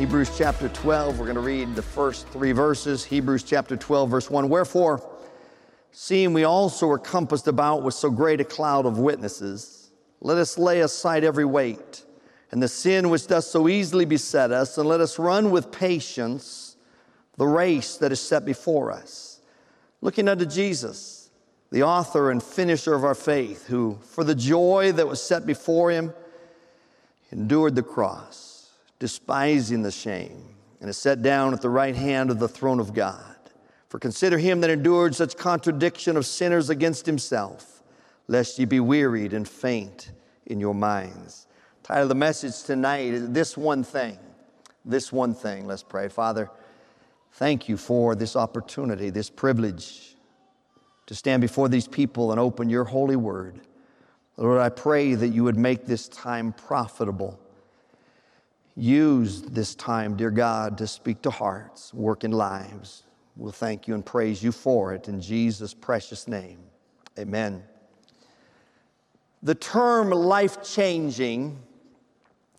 Hebrews chapter 12, we're going to read the first three verses. Hebrews chapter 12, verse 1. Wherefore, seeing we also are compassed about with so great a cloud of witnesses, let us lay aside every weight and the sin which does so easily beset us, and let us run with patience the race that is set before us. Looking unto Jesus, the author and finisher of our faith, who, for the joy that was set before him, endured the cross despising the shame, and is set down at the right hand of the throne of God. For consider him that endured such contradiction of sinners against himself, lest ye be wearied and faint in your minds. Title of the message tonight is This One Thing. This One Thing. Let's pray. Father, thank you for this opportunity, this privilege to stand before these people and open your holy word. Lord, I pray that you would make this time profitable Use this time, dear God, to speak to hearts, work in lives. We'll thank you and praise you for it in Jesus' precious name. Amen. The term life changing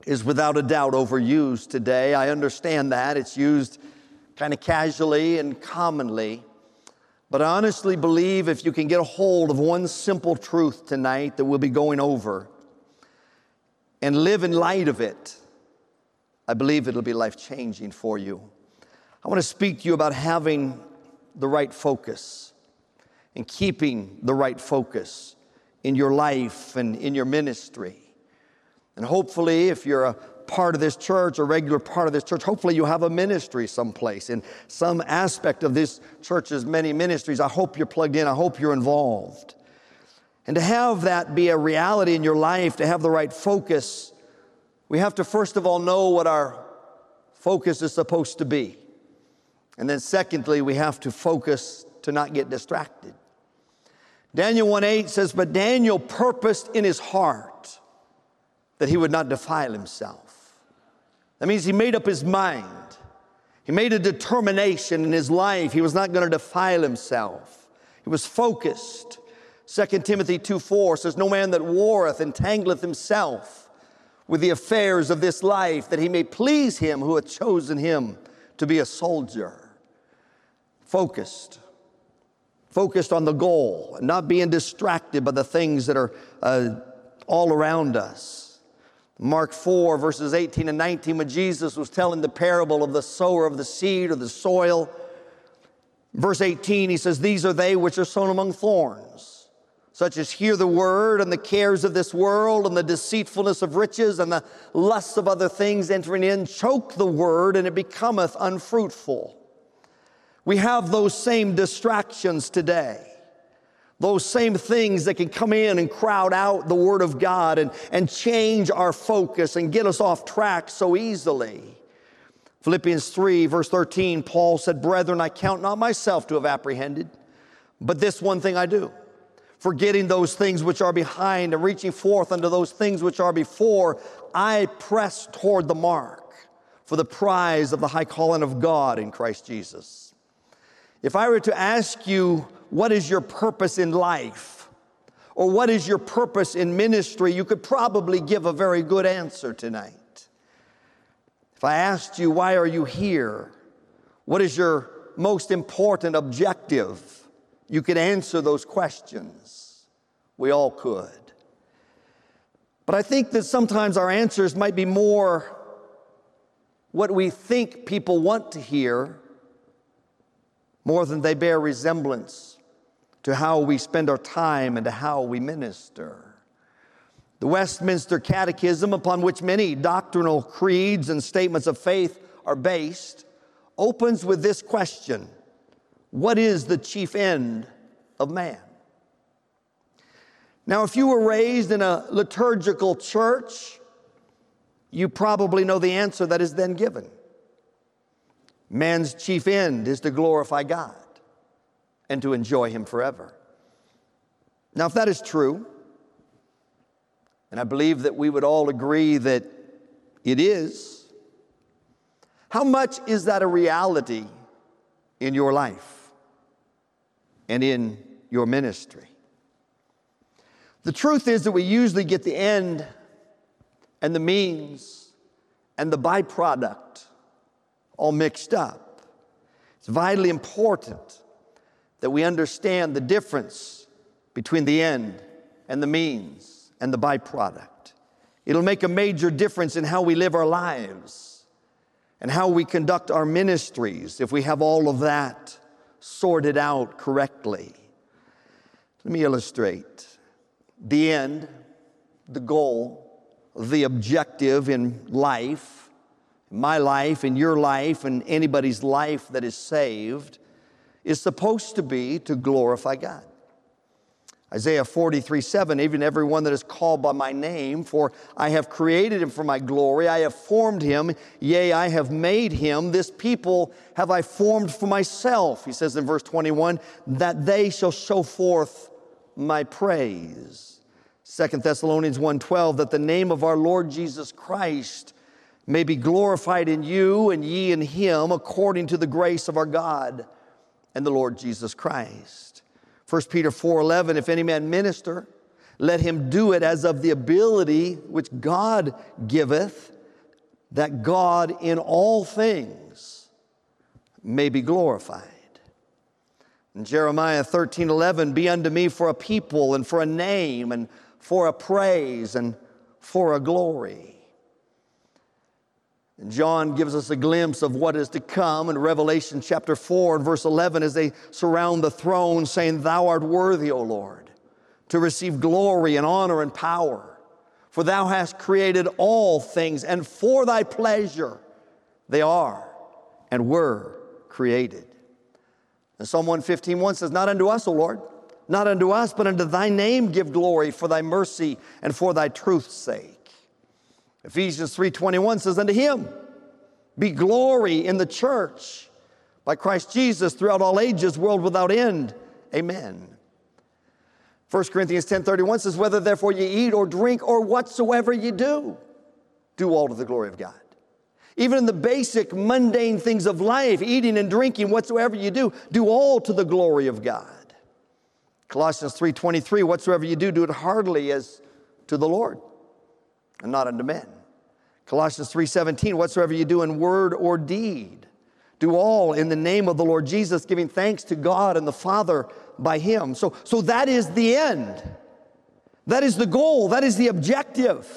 is without a doubt overused today. I understand that. It's used kind of casually and commonly. But I honestly believe if you can get a hold of one simple truth tonight that we'll be going over and live in light of it, I believe it'll be life changing for you. I want to speak to you about having the right focus and keeping the right focus in your life and in your ministry. And hopefully, if you're a part of this church, a regular part of this church, hopefully you have a ministry someplace in some aspect of this church's many ministries. I hope you're plugged in, I hope you're involved. And to have that be a reality in your life, to have the right focus, we have to first of all know what our focus is supposed to be. And then, secondly, we have to focus to not get distracted. Daniel 1 8 says, But Daniel purposed in his heart that he would not defile himself. That means he made up his mind. He made a determination in his life. He was not going to defile himself. He was focused. 2 Timothy 2 4 says, No man that warreth entangleth himself with the affairs of this life, that he may please him who hath chosen him to be a soldier. Focused, focused on the goal, and not being distracted by the things that are uh, all around us. Mark 4, verses 18 and 19, when Jesus was telling the parable of the sower of the seed or the soil, verse 18, he says, These are they which are sown among thorns such as hear the word and the cares of this world and the deceitfulness of riches and the lusts of other things entering in, choke the word and it becometh unfruitful. We have those same distractions today. Those same things that can come in and crowd out the Word of God and, and change our focus and get us off track so easily. Philippians 3, verse 13, Paul said, Brethren, I count not myself to have apprehended, but this one thing I do forgetting those things which are behind and reaching forth unto those things which are before, I press toward the mark for the prize of the high calling of God in Christ Jesus. If I were to ask you, what is your purpose in life? Or what is your purpose in ministry? You could probably give a very good answer tonight. If I asked you, why are you here? What is your most important objective? You could answer those questions. We all could. But I think that sometimes our answers might be more what we think people want to hear more than they bear resemblance to how we spend our time and to how we minister. The Westminster Catechism, upon which many doctrinal creeds and statements of faith are based, opens with this question what is the chief end of man? Now, if you were raised in a liturgical church, you probably know the answer that is then given. Man's chief end is to glorify God and to enjoy Him forever. Now, if that is true, and I believe that we would all agree that it is, how much is that a reality in your life and in your ministry? The truth is that we usually get the end and the means and the byproduct all mixed up. It's vitally important that we understand the difference between the end and the means and the byproduct. It'll make a major difference in how we live our lives and how we conduct our ministries if we have all of that sorted out correctly. Let me illustrate the end, the goal, the objective in life, my life, in your life, and anybody's life that is saved, is supposed to be to glorify God. Isaiah 43 7, even everyone that is called by my name, for I have created him for my glory, I have formed him, yea, I have made him. This people have I formed for myself, he says in verse 21, that they shall show forth my praise. Second Thessalonians 1:12 that the name of our Lord Jesus Christ may be glorified in you and ye in him according to the grace of our God and the Lord Jesus Christ. 1 Peter 4:11 if any man minister let him do it as of the ability which God giveth that God in all things may be glorified. In Jeremiah 13 11, be unto me for a people and for a name and for a praise and for a glory. John gives us a glimpse of what is to come in Revelation chapter 4 and verse 11 as they surround the throne, saying, Thou art worthy, O Lord, to receive glory and honor and power. For thou hast created all things, and for thy pleasure they are and were created. And Psalm 115 1 says, Not unto us, O Lord, not unto us, but unto thy name give glory for thy mercy and for thy truth's sake. Ephesians 3:21 says, Unto him be glory in the church by Christ Jesus throughout all ages, world without end. Amen. 1 Corinthians 10:31 says, Whether therefore ye eat or drink or whatsoever ye do, do all to the glory of God. Even in the basic mundane things of life, eating and drinking, whatsoever you do, do all to the glory of God. Colossians 3:23, whatsoever you do, do it heartily as to the Lord and not unto men. Colossians 3:17, whatsoever you do in word or deed, do all in the name of the Lord Jesus, giving thanks to God and the Father by him. So, so that is the end. That is the goal. That is the objective.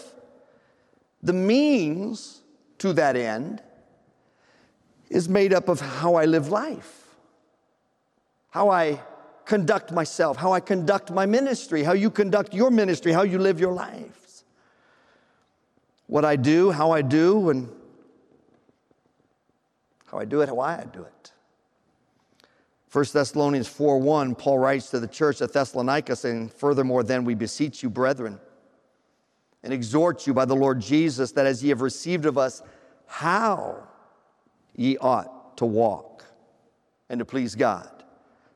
The means to that end is made up of how I live life, how I conduct myself, how I conduct my ministry, how you conduct your ministry, how you live your lives. What I do, how I do, and how I do it, why I do it. 1 Thessalonians 4 1, Paul writes to the church at Thessalonica, saying, Furthermore, then we beseech you, brethren, and exhort you by the Lord Jesus, that as ye have received of us, how ye ought to walk and to please God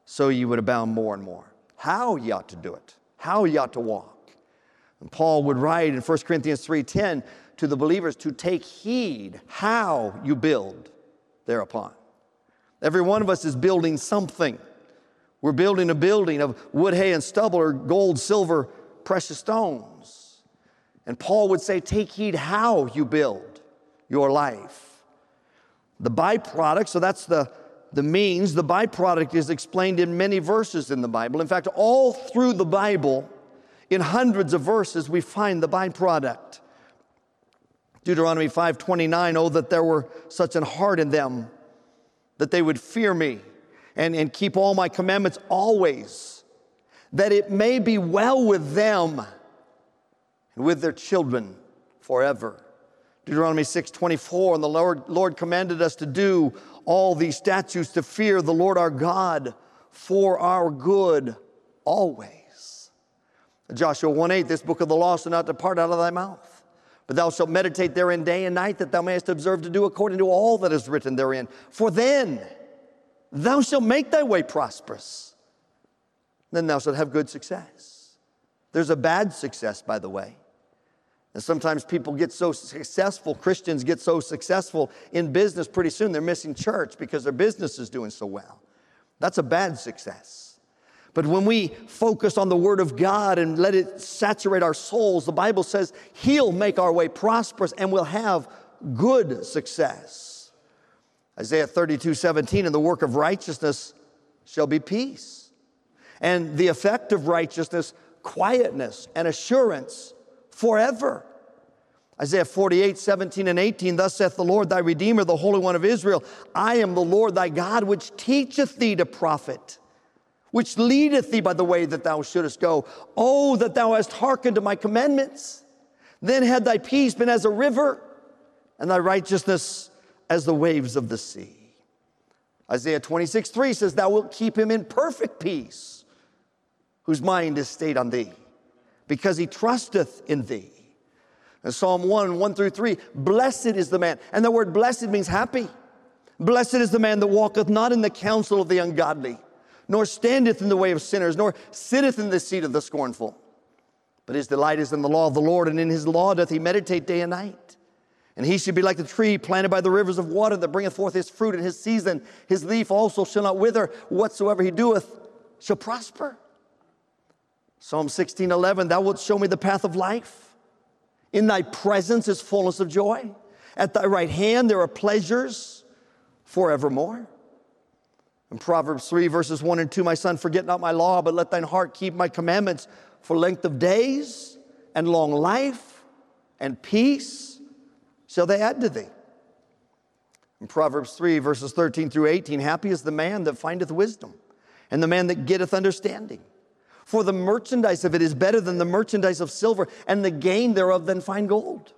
so you would abound more and more. How ye ought to do it, how ye ought to walk. And Paul would write in 1 Corinthians 3:10 to the believers to take heed how you build thereupon. Every one of us is building something. We're building a building of wood, hay, and stubble, or gold, silver, precious stones. And Paul would say, Take heed how you build your life. The byproduct, so that's the the means, the byproduct is explained in many verses in the Bible. In fact, all through the Bible, in hundreds of verses, we find the byproduct. Deuteronomy 5:29, oh, that there were such an heart in them, that they would fear me and, and keep all my commandments always, that it may be well with them and with their children forever. Deuteronomy 6:24, and the Lord, Lord commanded us to do all these statutes to fear the Lord our God for our good always. Joshua 1 8, this book of the law shall not depart out of thy mouth, But thou shalt meditate therein day and night, that thou mayest observe to do according to all that is written therein. For then thou shalt make thy way prosperous. Then thou shalt have good success. There's a bad success, by the way. And sometimes people get so successful, Christians get so successful in business, pretty soon they're missing church because their business is doing so well. That's a bad success. But when we focus on the Word of God and let it saturate our souls, the Bible says He'll make our way prosperous and we'll have good success. Isaiah 32 17, and the work of righteousness shall be peace. And the effect of righteousness, quietness and assurance forever. Isaiah 48, 17 and 18, thus saith the Lord thy Redeemer, the Holy One of Israel, I am the Lord thy God, which teacheth thee to profit which leadeth thee by the way that thou shouldest go. Oh, that thou hast hearkened to my commandments. Then had thy peace been as a river, and thy righteousness as the waves of the sea. Isaiah 26, 3 says, Thou wilt keep him in perfect peace, whose mind is stayed on thee, because he trusteth in thee. And Psalm 1, 1 through 3, blessed is the man. And the word blessed means happy. Blessed is the man that walketh not in the counsel of the ungodly nor standeth in the way of sinners, nor sitteth in the seat of the scornful. But his delight is in the law of the Lord, and in his law doth he meditate day and night. And he should be like the tree planted by the rivers of water that bringeth forth his fruit in his season. His leaf also shall not wither. Whatsoever he doeth shall prosper. Psalm 16 11, Thou wilt show me the path of life. In thy presence is fullness of joy. At thy right hand there are pleasures forevermore. In Proverbs 3, verses 1 and 2, my son, forget not my law, but let thine heart keep my commandments for length of days and long life and peace shall they add to thee. In Proverbs 3, verses 13 through 18, happy is the man that findeth wisdom and the man that getteth understanding. For the merchandise of it is better than the merchandise of silver, and the gain thereof than fine gold.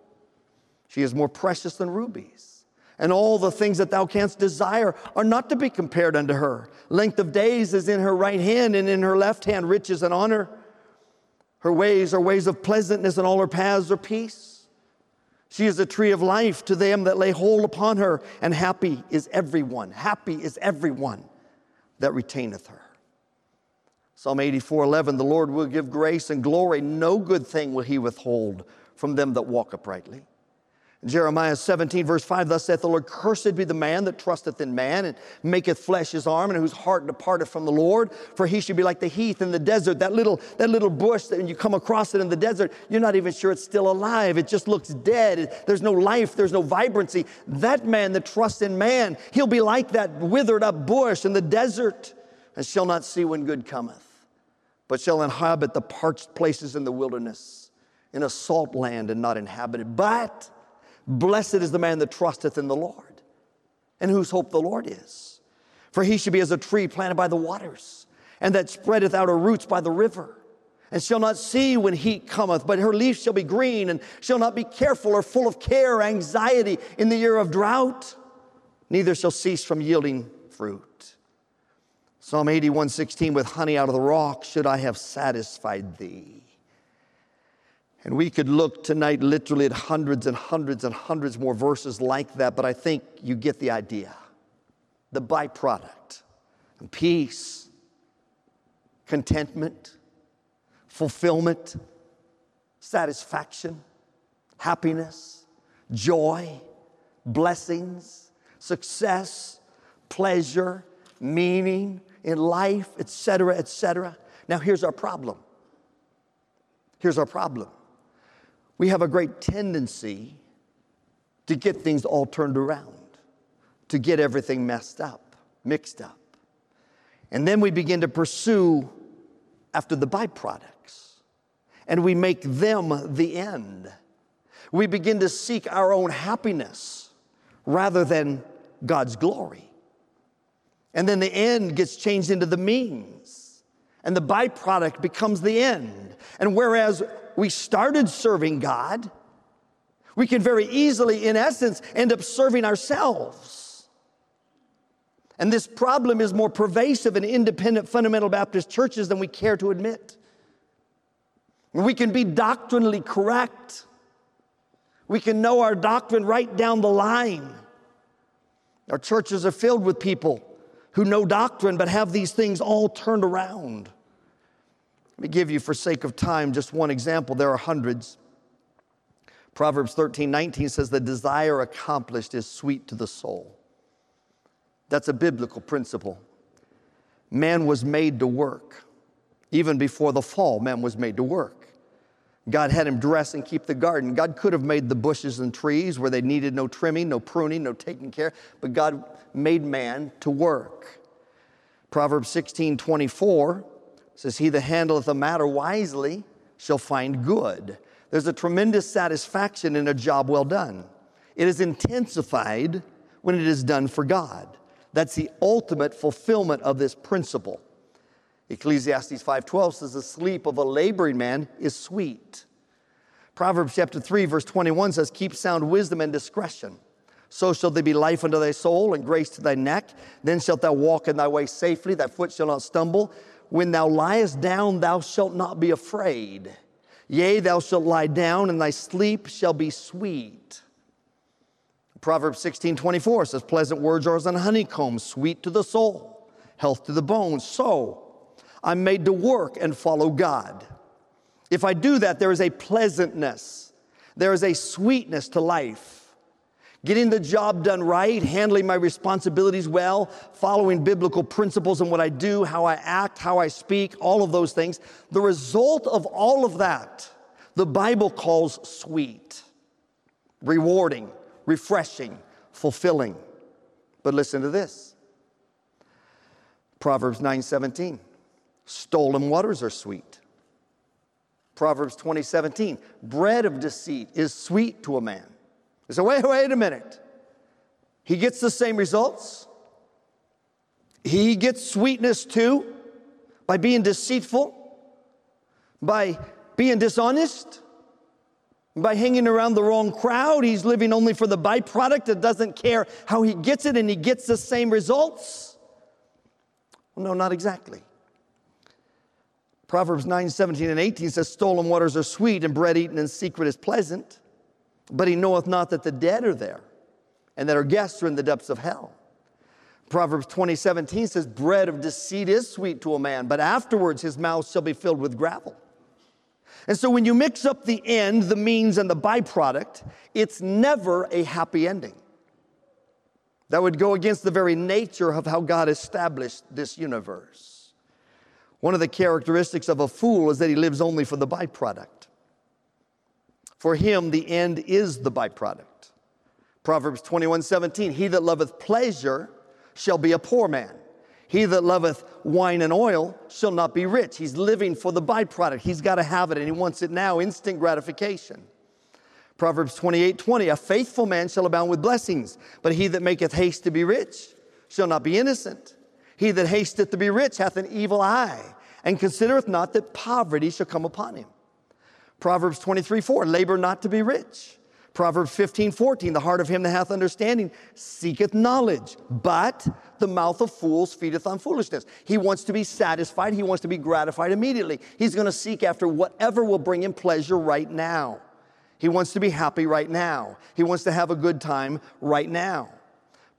She is more precious than rubies and all the things that thou canst desire are not to be compared unto her. Length of days is in her right hand, and in her left hand riches and honor. Her ways are ways of pleasantness, and all her paths are peace. She is a tree of life to them that lay hold upon her, and happy is everyone, happy is everyone that retaineth her. Psalm 84 11, the Lord will give grace and glory, no good thing will he withhold from them that walk uprightly. Jeremiah 17, verse 5, thus saith the Lord, Cursed be the man that trusteth in man and maketh flesh his arm, and whose heart departeth from the Lord, for he should be like the heath in the desert, that little, that little bush that when you come across it in the desert, you're not even sure it's still alive. It just looks dead. There's no life, there's no vibrancy. That man that trusts in man, he'll be like that withered up bush in the desert, and shall not see when good cometh, but shall inhabit the parched places in the wilderness, in a salt land and not inhabited. But Blessed is the man that trusteth in the Lord, and whose hope the Lord is. For he should be as a tree planted by the waters, and that spreadeth out her roots by the river, and shall not see when heat cometh, but her leaf shall be green, and shall not be careful or full of care or anxiety in the year of drought, neither shall cease from yielding fruit. Psalm 81 16, with honey out of the rock should I have satisfied thee. And we could look tonight literally at hundreds and hundreds and hundreds more verses like that, but I think you get the idea. The byproduct peace, contentment, fulfillment, satisfaction, happiness, joy, blessings, success, pleasure, meaning in life, etc., etc. Now, here's our problem. Here's our problem we have a great tendency to get things all turned around, to get everything messed up, mixed up. And then we begin to pursue after the byproducts, and we make them the end. We begin to seek our own happiness rather than God's glory. And then the end gets changed into the means, and the byproduct becomes the end. And whereas we started serving God, we can very easily, in essence, end up serving ourselves. And this problem is more pervasive in independent fundamental Baptist churches than we care to admit. We can be doctrinally correct. We can know our doctrine right down the line. Our churches are filled with people who know doctrine but have these things all turned around. Let me give you, for sake of time, just one example. There are hundreds. Proverbs 13 19 says, The desire accomplished is sweet to the soul. That's a biblical principle. Man was made to work. Even before the fall, man was made to work. God had him dress and keep the garden. God could have made the bushes and trees where they needed no trimming, no pruning, no taking care, but God made man to work. Proverbs 16 24 says, He that handleth a matter wisely shall find good. There's a tremendous satisfaction in a job well done. It is intensified when it is done for God. That's the ultimate fulfillment of this principle. Ecclesiastes 5:12 says the sleep of a laboring man is sweet. Proverbs chapter 3 verse 21 says keep sound wisdom and discretion. So shall there be life unto thy soul and grace to thy neck. Then shalt thou walk in thy way safely, thy foot shall not stumble. When thou liest down, thou shalt not be afraid. Yea, thou shalt lie down, and thy sleep shall be sweet. Proverbs 16 24 says, Pleasant words are as an honeycomb, sweet to the soul, health to the bones. So I'm made to work and follow God. If I do that, there is a pleasantness, there is a sweetness to life. Getting the job done right, handling my responsibilities well, following biblical principles in what I do, how I act, how I speak, all of those things. The result of all of that, the Bible calls sweet, rewarding, refreshing, fulfilling. But listen to this Proverbs 9 17. Stolen waters are sweet. Proverbs 20 17. Bread of deceit is sweet to a man. So, wait, wait a minute. He gets the same results. He gets sweetness too by being deceitful, by being dishonest, by hanging around the wrong crowd. He's living only for the byproduct that doesn't care how he gets it and he gets the same results. Well, no, not exactly. Proverbs 9, 17, and 18 says, Stolen waters are sweet, and bread eaten in secret is pleasant. But he knoweth not that the dead are there, and that our guests are in the depths of hell. Proverbs 20, 17 says, Bread of deceit is sweet to a man, but afterwards his mouth shall be filled with gravel. And so when you mix up the end, the means, and the byproduct, it's never a happy ending. That would go against the very nature of how God established this universe. One of the characteristics of a fool is that he lives only for the byproduct. For him, the end is the byproduct. Proverbs 21 17, he that loveth pleasure shall be a poor man. He that loveth wine and oil shall not be rich. He's living for the byproduct. He's got to have it and he wants it now, instant gratification. Proverbs 28 20, a faithful man shall abound with blessings, but he that maketh haste to be rich shall not be innocent. He that hasteth to be rich hath an evil eye, and considereth not that poverty shall come upon him. Proverbs 23, 4, labor not to be rich. Proverbs 15, 14, the heart of him that hath understanding seeketh knowledge, but the mouth of fools feedeth on foolishness. He wants to be satisfied, he wants to be gratified immediately. He's gonna seek after whatever will bring him pleasure right now. He wants to be happy right now. He wants to have a good time right now.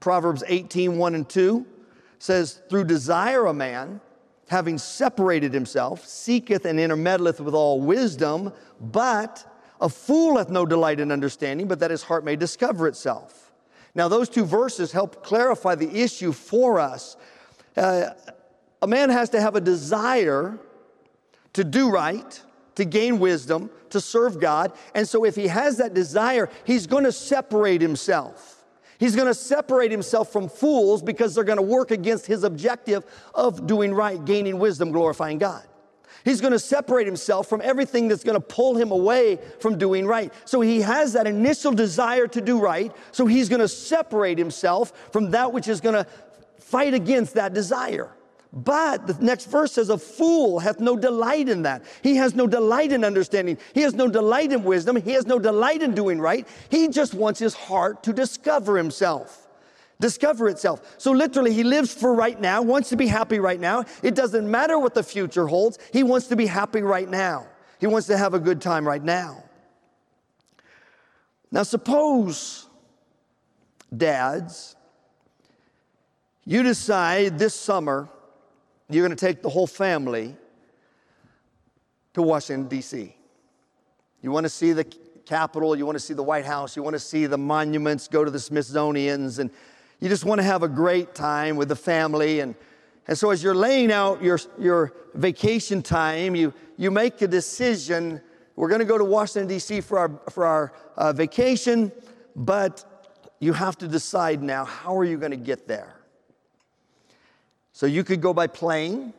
Proverbs 18, 1 and 2 says, Through desire a man having separated himself, seeketh and intermeddleth with all wisdom, but a fool hath no delight in understanding, but that his heart may discover itself. Now, those two verses help clarify the issue for us. Uh, a man has to have a desire to do right, to gain wisdom, to serve God. And so, if he has that desire, he's going to separate himself. He's going to separate himself from fools because they're going to work against his objective of doing right, gaining wisdom, glorifying God. He's going to separate himself from everything that's going to pull him away from doing right. So he has that initial desire to do right. So he's going to separate himself from that which is going to fight against that desire. But the next verse says, A fool hath no delight in that. He has no delight in understanding. He has no delight in wisdom. He has no delight in doing right. He just wants his heart to discover himself, discover itself. So literally, he lives for right now, wants to be happy right now. It doesn't matter what the future holds. He wants to be happy right now. He wants to have a good time right now. Now, suppose, dads, you decide this summer you're going to take the whole family to Washington, D.C. You want to see the Capitol, you want to see the White House, you want to see the monuments, go to the Smithsonian's, and you just want to have a great time with the family. And, and so, as you're laying out your, your vacation time, you, you make a decision. We're going to go to Washington, D.C. for our, for our uh, vacation, but you have to decide now how are you going to get there? So, you could go by plane,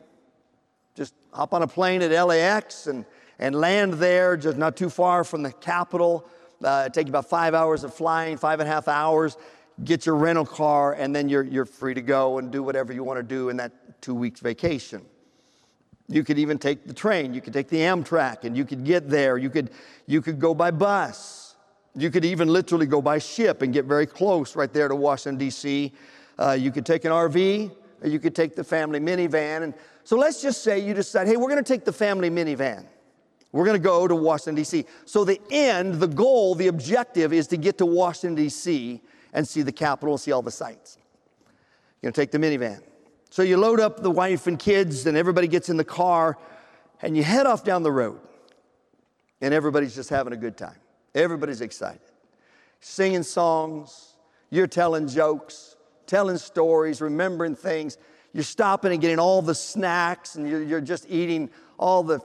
just hop on a plane at LAX and and land there, just not too far from the capital. Uh, take about five hours of flying, five and a half hours. Get your rental car, and then you're, you're free to go and do whatever you want to do in that two weeks vacation. You could even take the train, you could take the Amtrak, and you could get there. You could, you could go by bus. You could even literally go by ship and get very close right there to Washington, D.C. Uh, you could take an RV, you could take the family minivan. And so let's just say you decide, hey, we're going to take the family minivan. We're going to go to Washington, D.C. So, the end, the goal, the objective is to get to Washington, D.C. and see the Capitol and see all the sights. You're going to take the minivan. So, you load up the wife and kids, and everybody gets in the car, and you head off down the road. And everybody's just having a good time. Everybody's excited. Singing songs, you're telling jokes, telling stories, remembering things. You're stopping and getting all the snacks, and you're, you're just eating all the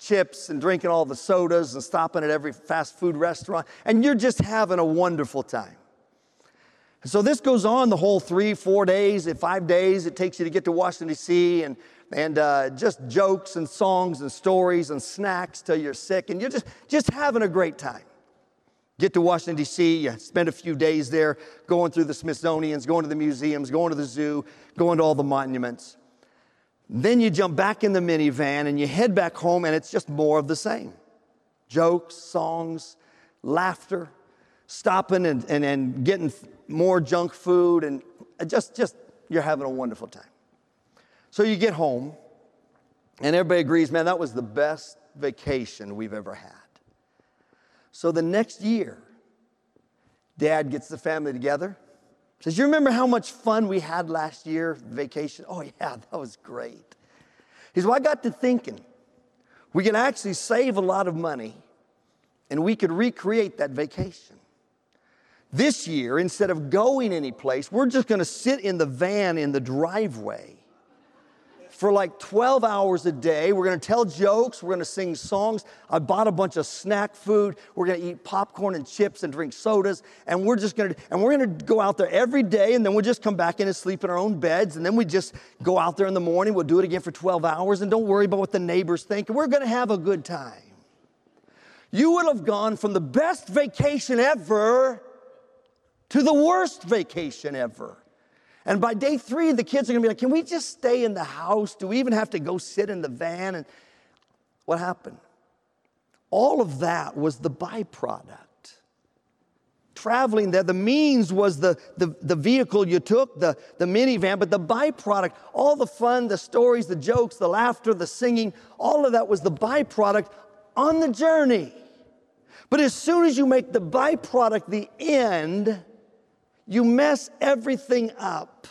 chips and drinking all the sodas and stopping at every fast food restaurant, and you're just having a wonderful time. And so this goes on the whole three, four days, five days it takes you to get to Washington, D.C., and, and uh, just jokes and songs and stories and snacks till you're sick, and you're just, just having a great time. Get to Washington, D.C., you spend a few days there going through the Smithsonian's, going to the museums, going to the zoo, going to all the monuments. Then you jump back in the minivan and you head back home, and it's just more of the same jokes, songs, laughter, stopping and, and, and getting more junk food, and just, just you're having a wonderful time. So you get home, and everybody agrees, man, that was the best vacation we've ever had. So the next year, dad gets the family together Says, You remember how much fun we had last year, vacation? Oh, yeah, that was great. He says, Well, I got to thinking, we can actually save a lot of money and we could recreate that vacation. This year, instead of going anyplace, we're just gonna sit in the van in the driveway for like 12 hours a day. We're gonna tell jokes, we're gonna sing songs. I bought a bunch of snack food. We're gonna eat popcorn and chips and drink sodas. And we're just gonna, and we're gonna go out there every day and then we'll just come back in and sleep in our own beds. And then we just go out there in the morning. We'll do it again for 12 hours and don't worry about what the neighbors think. We're gonna have a good time. You would have gone from the best vacation ever to the worst vacation ever. And by day three, the kids are gonna be like, Can we just stay in the house? Do we even have to go sit in the van? And what happened? All of that was the byproduct. Traveling there, the means was the, the, the vehicle you took, the, the minivan, but the byproduct, all the fun, the stories, the jokes, the laughter, the singing, all of that was the byproduct on the journey. But as soon as you make the byproduct the end, you mess everything up.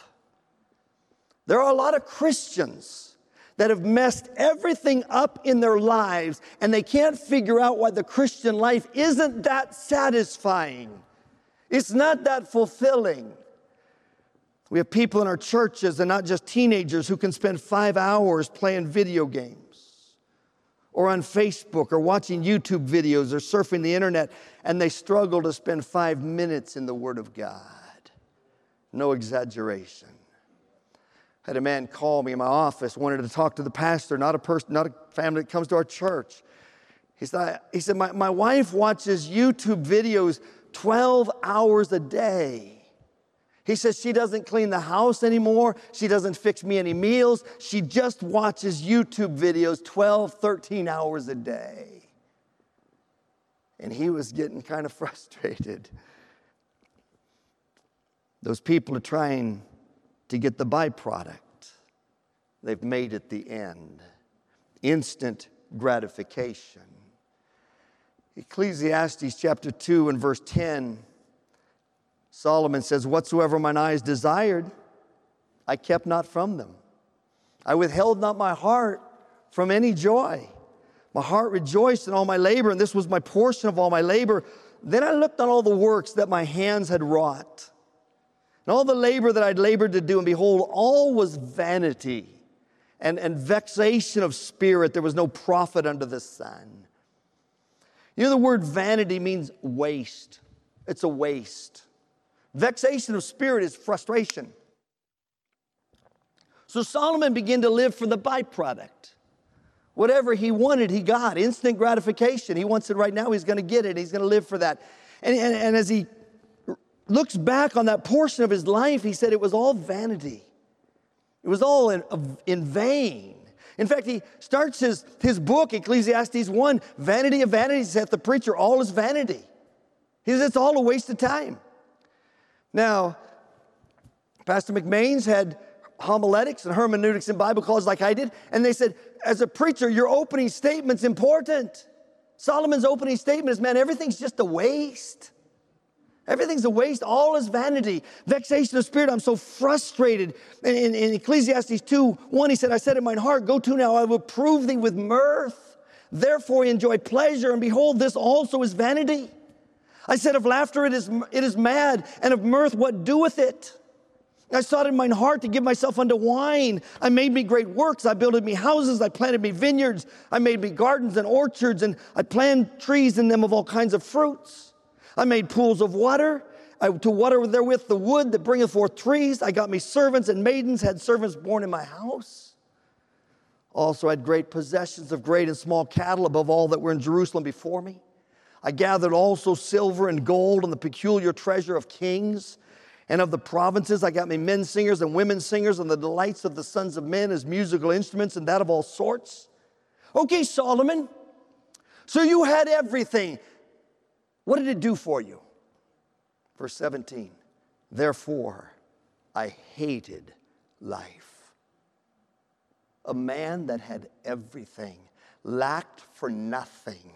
There are a lot of Christians that have messed everything up in their lives and they can't figure out why the Christian life isn't that satisfying. It's not that fulfilling. We have people in our churches and not just teenagers who can spend five hours playing video games or on Facebook or watching YouTube videos or surfing the internet and they struggle to spend five minutes in the Word of God. No exaggeration. I had a man call me in my office, wanted to talk to the pastor, not a person, not a family that comes to our church. He said, he said my, my wife watches YouTube videos 12 hours a day. He says she doesn't clean the house anymore. She doesn't fix me any meals. She just watches YouTube videos 12, 13 hours a day. And he was getting kind of frustrated. Those people are trying to get the byproduct. They've made it the end. Instant gratification. Ecclesiastes chapter 2 and verse 10, Solomon says, Whatsoever mine eyes desired, I kept not from them. I withheld not my heart from any joy. My heart rejoiced in all my labor, and this was my portion of all my labor. Then I looked on all the works that my hands had wrought, and all the labor that I'd labored to do, and behold, all was vanity and, and vexation of spirit. There was no profit under the sun. You know, the word vanity means waste, it's a waste. Vexation of spirit is frustration. So Solomon began to live for the byproduct. Whatever he wanted, he got. Instant gratification. He wants it right now, he's going to get it. He's going to live for that. And, and, and as he looks back on that portion of his life, he said it was all vanity. It was all in, in vain. In fact, he starts his, his book, Ecclesiastes 1, vanity of vanities, saith the preacher, all is vanity. He says it's all a waste of time. Now, Pastor McMains had homiletics and hermeneutics in Bible college like I did, and they said, as a preacher, your opening statement's important. Solomon's opening statement is, man, everything's just a waste. Everything's a waste. All is vanity. Vexation of spirit. I'm so frustrated. In, in, in, Ecclesiastes 2 1, he said, I said in mine heart, Go to now, I will prove thee with mirth. Therefore enjoy pleasure, and behold, this also is vanity. I said, Of laughter it is, it is mad, and of mirth what doeth it? I sought in mine heart to give myself unto wine. I made me great works. I builded me houses. I planted me vineyards. I made me gardens and orchards, and I planted trees in them of all kinds of fruits. I made pools of water I, to water therewith the wood that bringeth forth trees. I got me servants and maidens, had servants born in my house. Also, I had great possessions of great and small cattle above all that were in Jerusalem before me. I gathered also silver and gold and the peculiar treasure of kings and of the provinces. I got me men singers and women singers and the delights of the sons of men as musical instruments and that of all sorts. Okay, Solomon, so you had everything. What did it do for you? Verse 17, therefore I hated life. A man that had everything, lacked for nothing.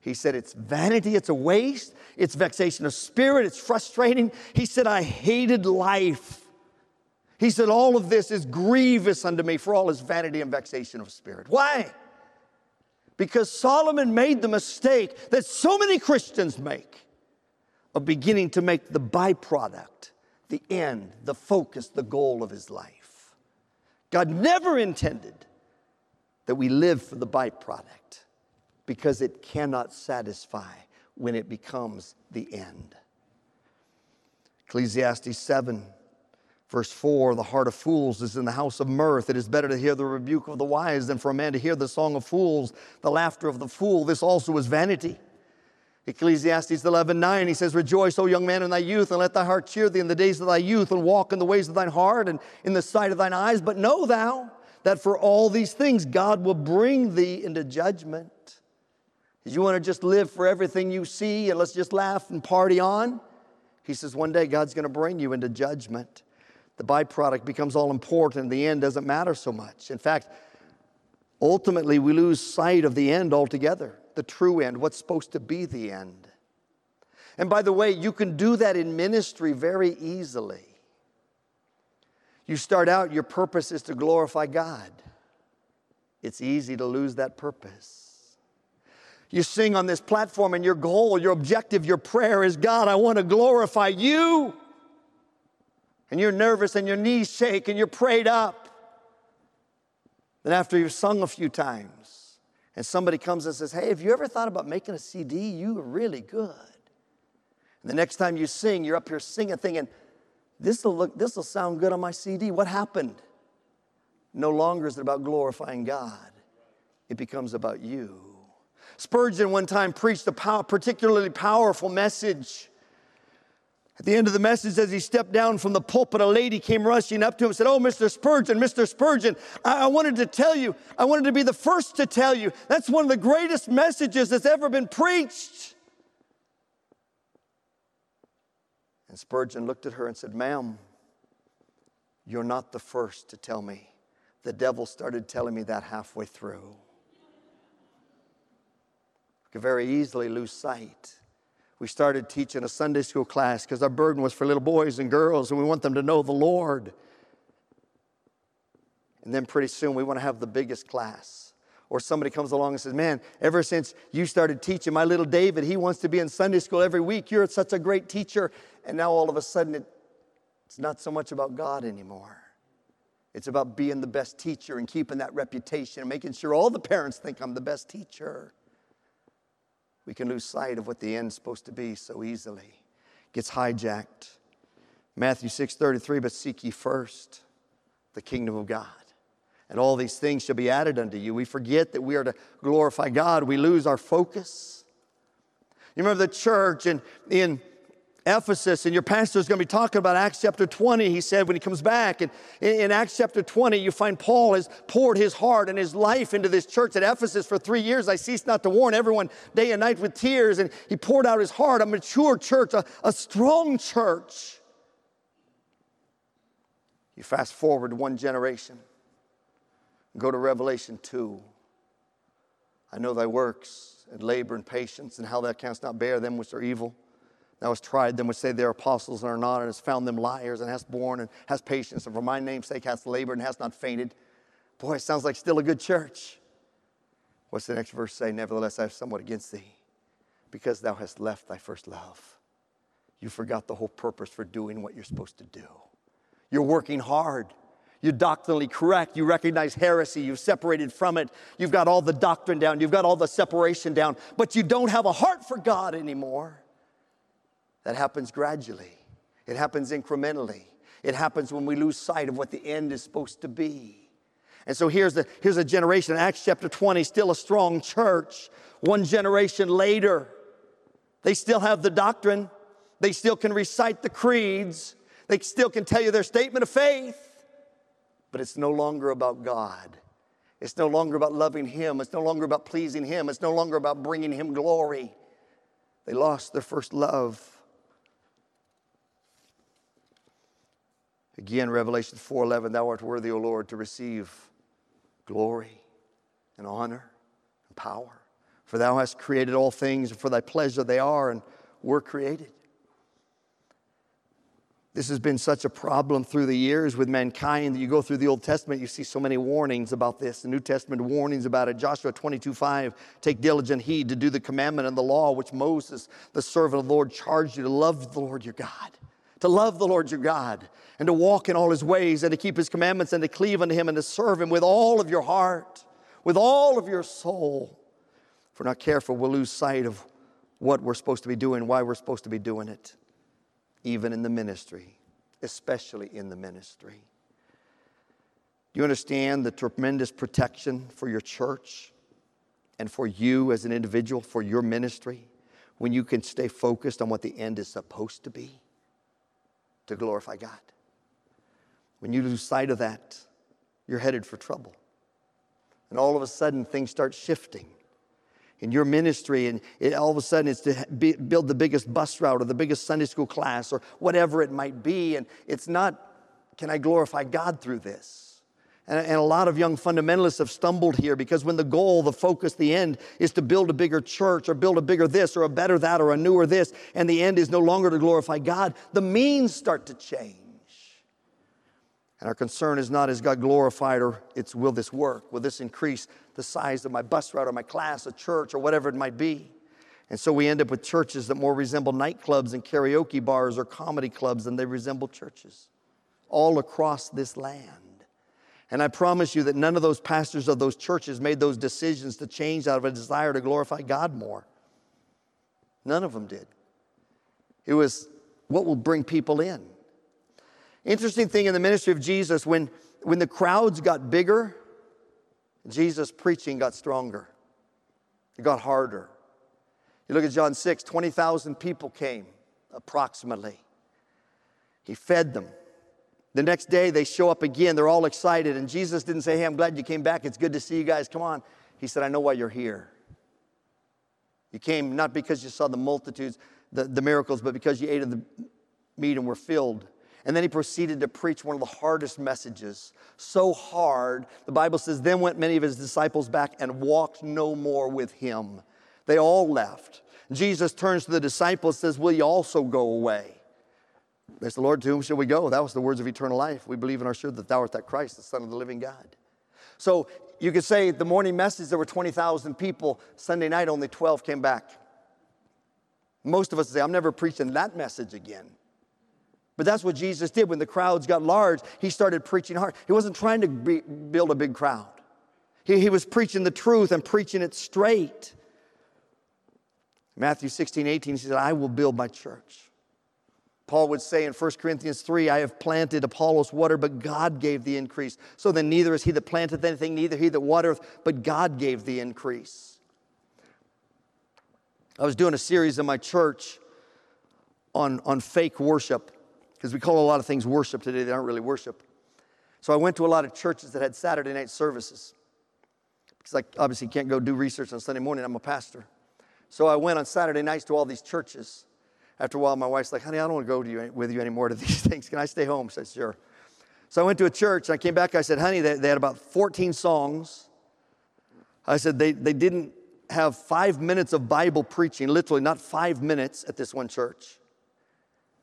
He said, It's vanity, it's a waste, it's vexation of spirit, it's frustrating. He said, I hated life. He said, All of this is grievous unto me for all his vanity and vexation of spirit. Why? Because Solomon made the mistake that so many Christians make of beginning to make the byproduct, the end, the focus, the goal of his life. God never intended that we live for the byproduct because it cannot satisfy when it becomes the end. Ecclesiastes 7 Verse 4 The heart of fools is in the house of mirth. It is better to hear the rebuke of the wise than for a man to hear the song of fools, the laughter of the fool. This also is vanity. Ecclesiastes 11 9, he says, Rejoice, O young man, in thy youth, and let thy heart cheer thee in the days of thy youth, and walk in the ways of thine heart and in the sight of thine eyes. But know thou that for all these things God will bring thee into judgment. If you want to just live for everything you see and let's just laugh and party on, he says, One day God's going to bring you into judgment the byproduct becomes all important. The end doesn't matter so much. In fact, ultimately, we lose sight of the end altogether, the true end, what's supposed to be the end. And by the way, you can do that in ministry very easily. You start out, your purpose is to glorify God. It's easy to lose that purpose. You sing on this platform, and your goal, your objective, your prayer is God, I want to glorify you and you're nervous and your knees shake and you're prayed up. Then, after you've sung a few times, and somebody comes and says, Hey, have you ever thought about making a CD? You are really good. And the next time you sing, you're up here singing, thinking, This will look, this will sound good on my CD. What happened? No longer is it about glorifying God, it becomes about you. Spurgeon one time preached a pow- particularly powerful message at the end of the message, as he stepped down from the pulpit, a lady came rushing up to him and said, Oh, Mr. Spurgeon, Mr. Spurgeon, I-, I wanted to tell you, I wanted to be the first to tell you, that's one of the greatest messages that's ever been preached. And Spurgeon looked at her and said, Ma'am, you're not the first to tell me. The devil started telling me that halfway through. We could very easily lose sight. We started teaching a Sunday school class because our burden was for little boys and girls, and we want them to know the Lord. And then pretty soon we want to have the biggest class. Or somebody comes along and says, Man, ever since you started teaching, my little David, he wants to be in Sunday school every week. You're such a great teacher. And now all of a sudden it, it's not so much about God anymore. It's about being the best teacher and keeping that reputation and making sure all the parents think I'm the best teacher. We can lose sight of what the end's supposed to be so easily. Gets hijacked. Matthew 6:33, but seek ye first the kingdom of God. And all these things shall be added unto you. We forget that we are to glorify God. We lose our focus. You remember the church in, in Ephesus, and your pastor is going to be talking about Acts chapter 20. He said when he comes back, and in, Acts chapter 20, you find Paul has poured his heart and his life into this church at Ephesus for three years. I cease not to warn everyone day and night with tears, and he poured out his heart, a mature church, a, a strong church. You fast forward one generation, go to Revelation 2. I know thy works and labor and patience, and how thou canst not bear them which are evil that was tried them which say they're apostles and are not, and has found them liars, and has borne and has patience, and for my name's sake has labored and has not fainted. Boy, it sounds like still a good church. What's the next verse say? Nevertheless, I have somewhat against thee, because thou hast left thy first love. You forgot the whole purpose for doing what you're supposed to do. You're working hard. You're doctrinally correct. You recognize heresy. You've separated from it. You've got all the doctrine down. You've got all the separation down. But you don't have a heart for God anymore. That happens gradually, it happens incrementally. It happens when we lose sight of what the end is supposed to be. And so here's, the, here's a generation, Acts chapter 20, still a strong church. One generation later, they still have the doctrine, they still can recite the creeds, they still can tell you their statement of faith, but it's no longer about God. It's no longer about loving Him. It's no longer about pleasing Him. It's no longer about bringing Him glory. They lost their first love. Again, Revelation 4:11, thou art worthy, O Lord, to receive glory and honor and power. For thou hast created all things, and for thy pleasure they are and were created. This has been such a problem through the years with mankind. That you go through the Old Testament, you see so many warnings about this. The New Testament warnings about it. Joshua 22 5, take diligent heed to do the commandment and the law which Moses, the servant of the Lord, charged you to love the Lord your God to love the Lord your God and to walk in all his ways and to keep his commandments and to cleave unto him and to serve him with all of your heart, with all of your soul. If we're not careful, we'll lose sight of what we're supposed to be doing, why we're supposed to be doing it, even in the ministry, especially in the ministry. Do you understand the tremendous protection for your church and for you as an individual, for your ministry, when you can stay focused on what the end is supposed to be? To glorify God. When you lose sight of that, you're headed for trouble. And all of a sudden, things start shifting in your ministry, and it, all of a sudden it's to be, build the biggest bus route or the biggest Sunday school class or whatever it might be. And it's not, can I glorify God through this? And, and a lot of young fundamentalists have stumbled here because when the goal, the focus, the end is to build a bigger church or build a bigger this or a better that or a newer this, and the end is no longer to glorify God, the means start to change. And our concern is not is God glorified or it's will this work? Will this increase the size of my bus route or my class, a church, or whatever it might be? And so we end up with churches that more resemble nightclubs and karaoke bars or comedy clubs than they resemble churches all across this land. And I promise you that none of those pastors of those churches made those decisions to change out of a desire to glorify God more. None of them did. It was what will bring people in. Interesting thing in the ministry of Jesus, when, when the crowds got bigger, Jesus' preaching got stronger. It got harder. You look at John 6, 20,000 people came approximately. He fed them. The next day they show up again. They're all excited. And Jesus didn't say, Hey, I'm glad you came back. It's good to see you guys. Come on. He said, I know why you're here. You came not because you saw the multitudes, the, the miracles, but because you ate of the meat and were filled. And then he proceeded to preach one of the hardest messages. So hard, the Bible says, Then went many of his disciples back and walked no more with him. They all left. Jesus turns to the disciples says, Will you also go away? They the Lord, to whom shall we go? That was the words of eternal life. We believe and are sure that thou art that Christ, the Son of the living God. So you could say the morning message, there were 20,000 people. Sunday night, only 12 came back. Most of us say, I'm never preaching that message again. But that's what Jesus did when the crowds got large. He started preaching hard. He wasn't trying to be, build a big crowd, he, he was preaching the truth and preaching it straight. Matthew 16, 18, he said, I will build my church. Paul would say in 1 Corinthians 3, I have planted Apollos water, but God gave the increase. So then neither is he that planteth anything, neither he that watereth, but God gave the increase. I was doing a series in my church on, on fake worship, because we call a lot of things worship today that aren't really worship. So I went to a lot of churches that had Saturday night services, because I obviously can't go do research on Sunday morning, I'm a pastor. So I went on Saturday nights to all these churches. After a while, my wife's like, honey, I don't want to go to you, with you anymore to these things. Can I stay home? I said, sure. So I went to a church and I came back. I said, honey, they, they had about 14 songs. I said, they, they didn't have five minutes of Bible preaching, literally not five minutes at this one church.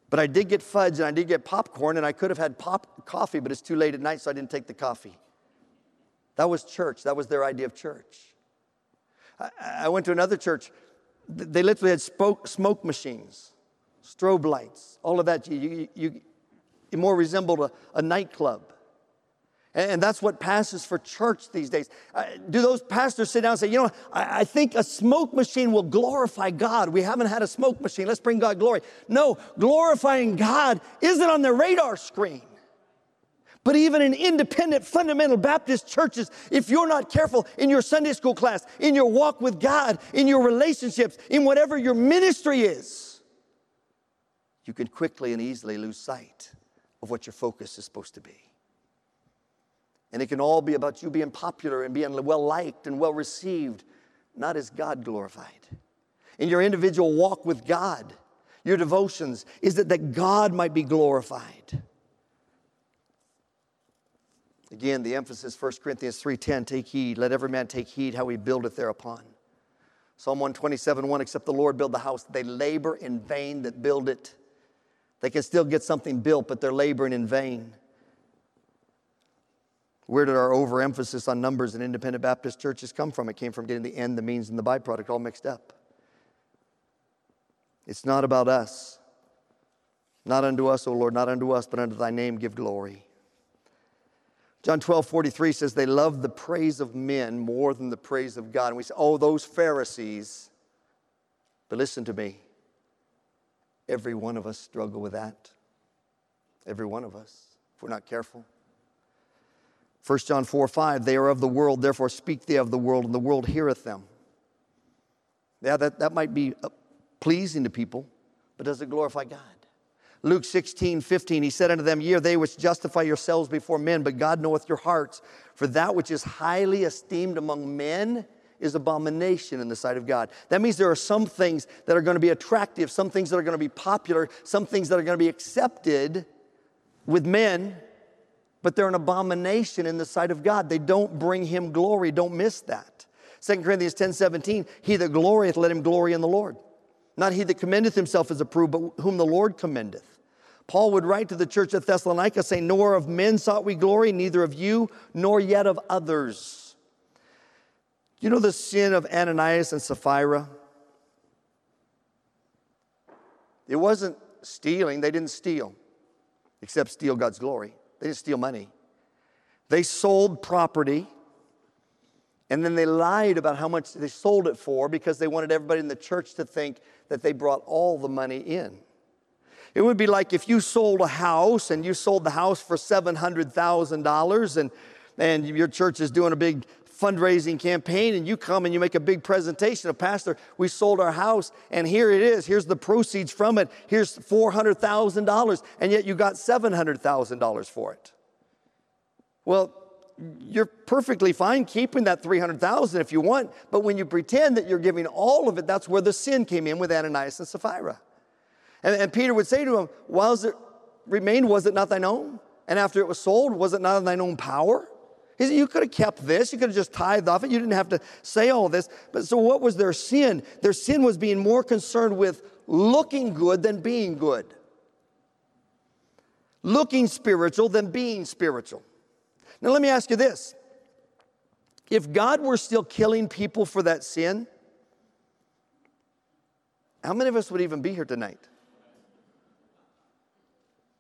But I did get fudge and I did get popcorn and I could have had pop coffee, but it's too late at night, so I didn't take the coffee. That was church. That was their idea of church. I, I went to another church. They literally had smoke, smoke machines strobe lights, all of that. You, you, you, more resembled a, a nightclub. And, and that's what passes for church these days. Uh, do those pastors sit down and say, you know, I, I think a smoke machine will glorify God? We haven't had a smoke machine. Let's bring God glory. No, glorifying God isn't on the radar screen. But even in independent fundamental Baptist churches, if you're not careful in your Sunday school class, in your walk with God, in your relationships, in whatever your ministry is, you can quickly and easily lose sight of what your focus is supposed to be. And it can all be about you being popular and being well liked and well received, not as God glorified. In your individual walk with God, your devotions, is it that God might be glorified? Again, the emphasis, 1 Corinthians 3.10, take heed, let every man take heed how he buildeth thereupon. Psalm 127, 1, except the Lord build the house, they labor in vain that build it. They can still get something built, but they're laboring in vain. Where did our overemphasis on numbers in independent Baptist churches come from? It came from getting the end, the means, and the byproduct all mixed up. It's not about us. Not unto us, O Lord, not unto us, but unto thy name give glory. John 12, 43 says, They love the praise of men more than the praise of God. And we say, Oh, those Pharisees. But listen to me. Every one of us struggle with that. Every one of us, if we're not careful. 1 John 4 5, they are of the world, therefore speak they of the world, and the world heareth them. Yeah, that, that might be uh, pleasing to people, but does it glorify God? Luke 16, 15, he said unto them, Ye are they which justify yourselves before men, but God knoweth your hearts. For that which is highly esteemed among men is abomination in the sight of God. That means there are some things that are going to be attractive, some things that are going to be popular, some things that are going to be accepted with men, but they're an abomination in the sight of God. They don't bring him glory. Don't miss that. 2 Corinthians 10 17, he that glorieth, let him glory in the Lord. Not he that commendeth himself is approved, but whom the Lord commendeth. Paul would write to the church at Thessalonica saying, Nor of men sought we glory, neither of you, nor yet of others. You know the sin of Ananias and Sapphira? It wasn't stealing, they didn't steal, except steal God's glory. They didn't steal money. They sold property and then they lied about how much they sold it for because they wanted everybody in the church to think that they brought all the money in. It would be like if you sold a house and you sold the house for $700,000 and, and your church is doing a big fundraising campaign and you come and you make a big presentation of pastor we sold our house and here it is. Here's the proceeds from it. Here's $400000 and yet you got $700000 for it. Well you're perfectly fine keeping that 300000 if you want but when you pretend that you're giving all of it that's where the sin came in with ananias and sapphira. And, and peter would say to him while it remained was it not thine own? And after it was sold was it not in thine own power He said, You could have kept this. You could have just tithed off it. You didn't have to say all this. But so what was their sin? Their sin was being more concerned with looking good than being good. Looking spiritual than being spiritual. Now, let me ask you this if God were still killing people for that sin, how many of us would even be here tonight?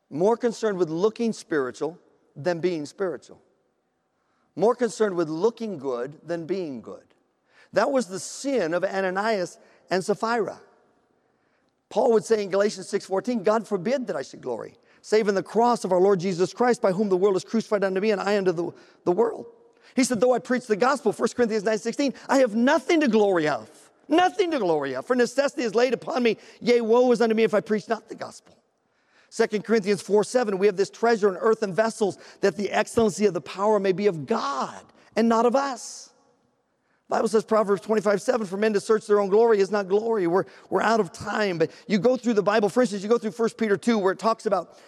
More concerned with looking spiritual than being spiritual. More concerned with looking good than being good. That was the sin of Ananias and Sapphira. Paul would say in Galatians 6:14, God forbid that I should glory, save in the cross of our Lord Jesus Christ, by whom the world is crucified unto me, and I unto the, the world. He said, though I preach the gospel, 1 Corinthians 9:16, I have nothing to glory of. Nothing to glory of. For necessity is laid upon me, yea, woe is unto me if I preach not the gospel. 2 Corinthians 4 7, we have this treasure in earthen vessels that the excellency of the power may be of God and not of us. Bible says Proverbs 25, 7, for men to search their own glory is not glory. We're, we're out of time. But you go through the Bible, for instance, you go through 1 Peter 2, where it talks about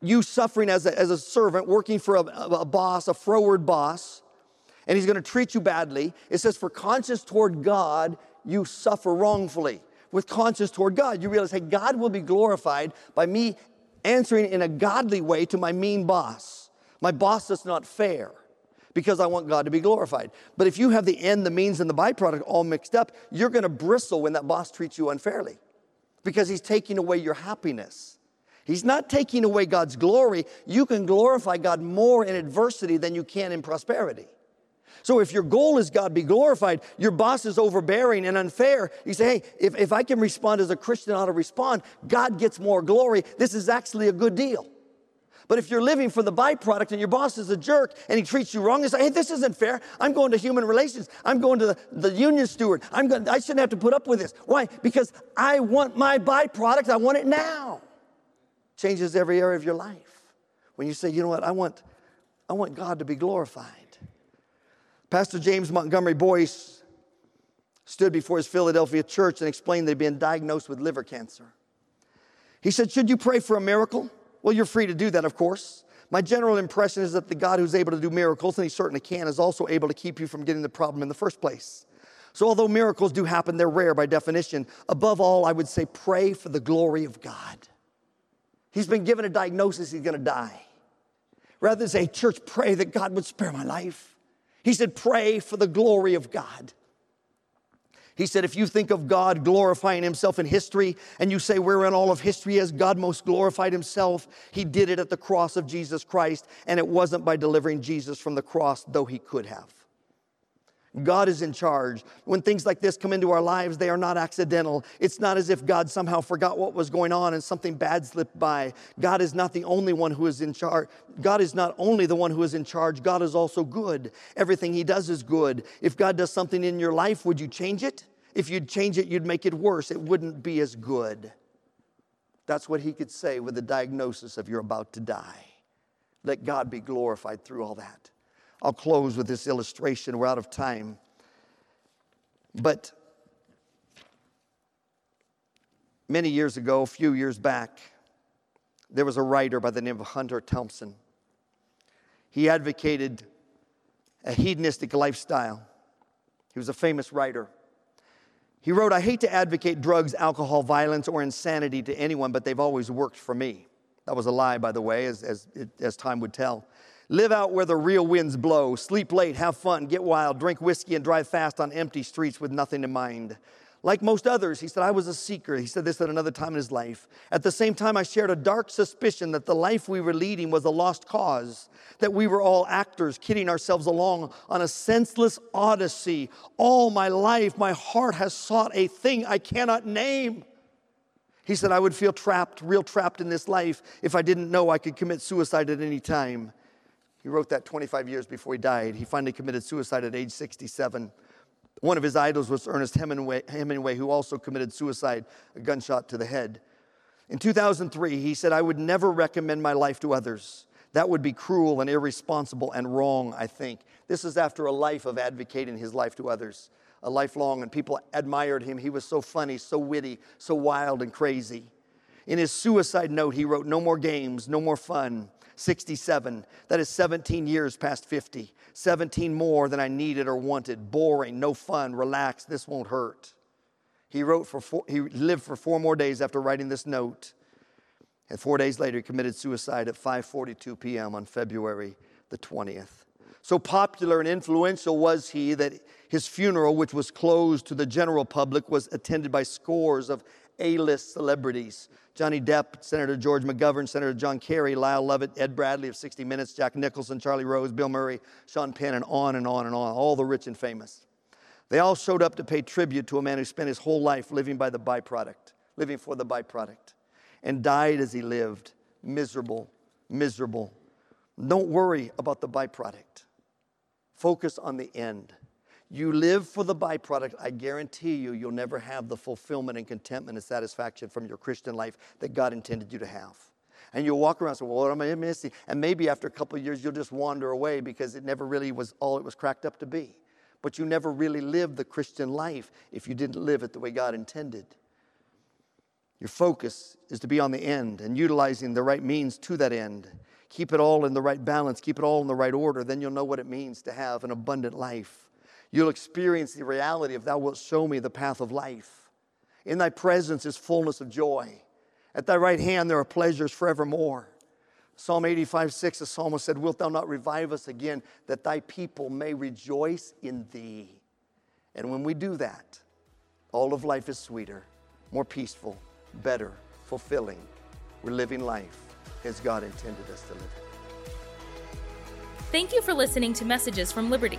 you suffering as a, as a servant, working for a, a boss, a froward boss, and he's going to treat you badly. It says, for conscience toward God, you suffer wrongfully. With conscience toward God, you realize, hey, God will be glorified by me answering in a godly way to my mean boss. My boss that's not fair because I want God to be glorified. But if you have the end, the means, and the byproduct all mixed up, you're going to bristle when that boss treats you unfairly because he's taking away your happiness. He's not taking away God's glory. You can glorify God more in adversity than you can in prosperity. So if your goal is God be glorified, your boss is overbearing and unfair, you say, hey, if, if I can respond as a Christian, I ought to respond, God gets more glory. This is actually a good deal. But if you're living for the byproduct and your boss is a jerk and he treats you wrong, you say, hey, this isn't fair. I'm going to human relations. I'm going to the, the union steward. I'm going, I shouldn't have to put up with this. Why? Because I want my byproduct. I want it now. Changes every area of your life. When you say, you know what, I want, I want God to be glorified. Pastor James Montgomery Boice stood before his Philadelphia church and explained they'd been diagnosed with liver cancer. He said, Should you pray for a miracle? Well, you're free to do that, of course. My general impression is that the God who's able to do miracles, and he certainly can, is also able to keep you from getting the problem in the first place. So, although miracles do happen, they're rare by definition. Above all, I would say pray for the glory of God. He's been given a diagnosis, he's gonna die. Rather than say, Church, pray that God would spare my life. He said, Pray for the glory of God. He said, if you think of God glorifying himself in history and you say, where in all of history has God most glorified himself? He did it at the cross of Jesus Christ, and it wasn't by delivering Jesus from the cross, though he could have. God is in charge. When things like this come into our lives, they are not accidental. It's not as if God somehow forgot what was going on and something bad slipped by. God is not the only one who is in charge. God is not only the one who is in charge, God is also good. Everything He does is good. If God does something in your life, would you change it? If you'd change it, you'd make it worse. It wouldn't be as good. That's what He could say with the diagnosis of you're about to die. Let God be glorified through all that. I'll close with this illustration. We're out of time. But many years ago, a few years back, there was a writer by the name of Hunter Thompson. He advocated a hedonistic lifestyle. He was a famous writer. He wrote, I hate to advocate drugs, alcohol, violence, or insanity to anyone, but they've always worked for me. That was a lie, by the way, as, as, as time would tell. Live out where the real winds blow. Sleep late, have fun, get wild, drink whiskey, and drive fast on empty streets with nothing in mind. Like most others, he said, I was a seeker. He said this at another time in his life. At the same time, I shared a dark suspicion that the life we were leading was a lost cause, that we were all actors, kidding ourselves along on a senseless odyssey. All my life, my heart has sought a thing I cannot name. He said, I would feel trapped, real trapped in this life if I didn't know I could commit suicide at any time. He wrote that 25 years before he died. He finally committed suicide at age 67. One of his idols was Ernest Hemingway, Hemingway, who also committed suicide, a gunshot to the head. In 2003, he said, I would never recommend my life to others. That would be cruel and irresponsible and wrong, I think. This is after a life of advocating his life to others, a lifelong, and people admired him. He was so funny, so witty, so wild and crazy. In his suicide note, he wrote, No more games, no more fun. 67. That is 17 years past 50. 17 more than I needed or wanted. Boring, no fun, relax, this won't hurt. He wrote for four, he lived for four more days after writing this note. And four days later, he committed suicide at 5:42 p.m. on February the 20th. So popular and influential was he that his funeral, which was closed to the general public, was attended by scores of A-list celebrities. Johnny Depp, Senator George McGovern, Senator John Kerry, Lyle Lovett, Ed Bradley of 60 Minutes, Jack Nicholson, Charlie Rose, Bill Murray, Sean Penn, and on and on and on, all the rich and famous. They all showed up to pay tribute to a man who spent his whole life living by the byproduct, living for the byproduct, and died as he lived, miserable, miserable. Don't worry about the byproduct. Focus on the end. You live for the byproduct, I guarantee you, you'll never have the fulfillment and contentment and satisfaction from your Christian life that God intended you to have. And you'll walk around and say, Well, what am I missing? And maybe after a couple of years, you'll just wander away because it never really was all it was cracked up to be but you never really lived the Christian life if you didn't live it the way God intended. Your focus is to be on the end and utilizing the right means to that end. Keep it all in the right balance, keep it all in the right order, then you'll know what it means to have an abundant life. You'll experience the reality of Thou wilt show me the path of life. In Thy presence is fullness of joy. At Thy right hand there are pleasures forevermore. Psalm 85 6, the psalmist said, Wilt thou not revive us again, that thy people may rejoice in thee? And when we do that, all of life is sweeter, more peaceful, better, fulfilling. We're living life as God intended us to live. Thank you for listening to Messages from Liberty.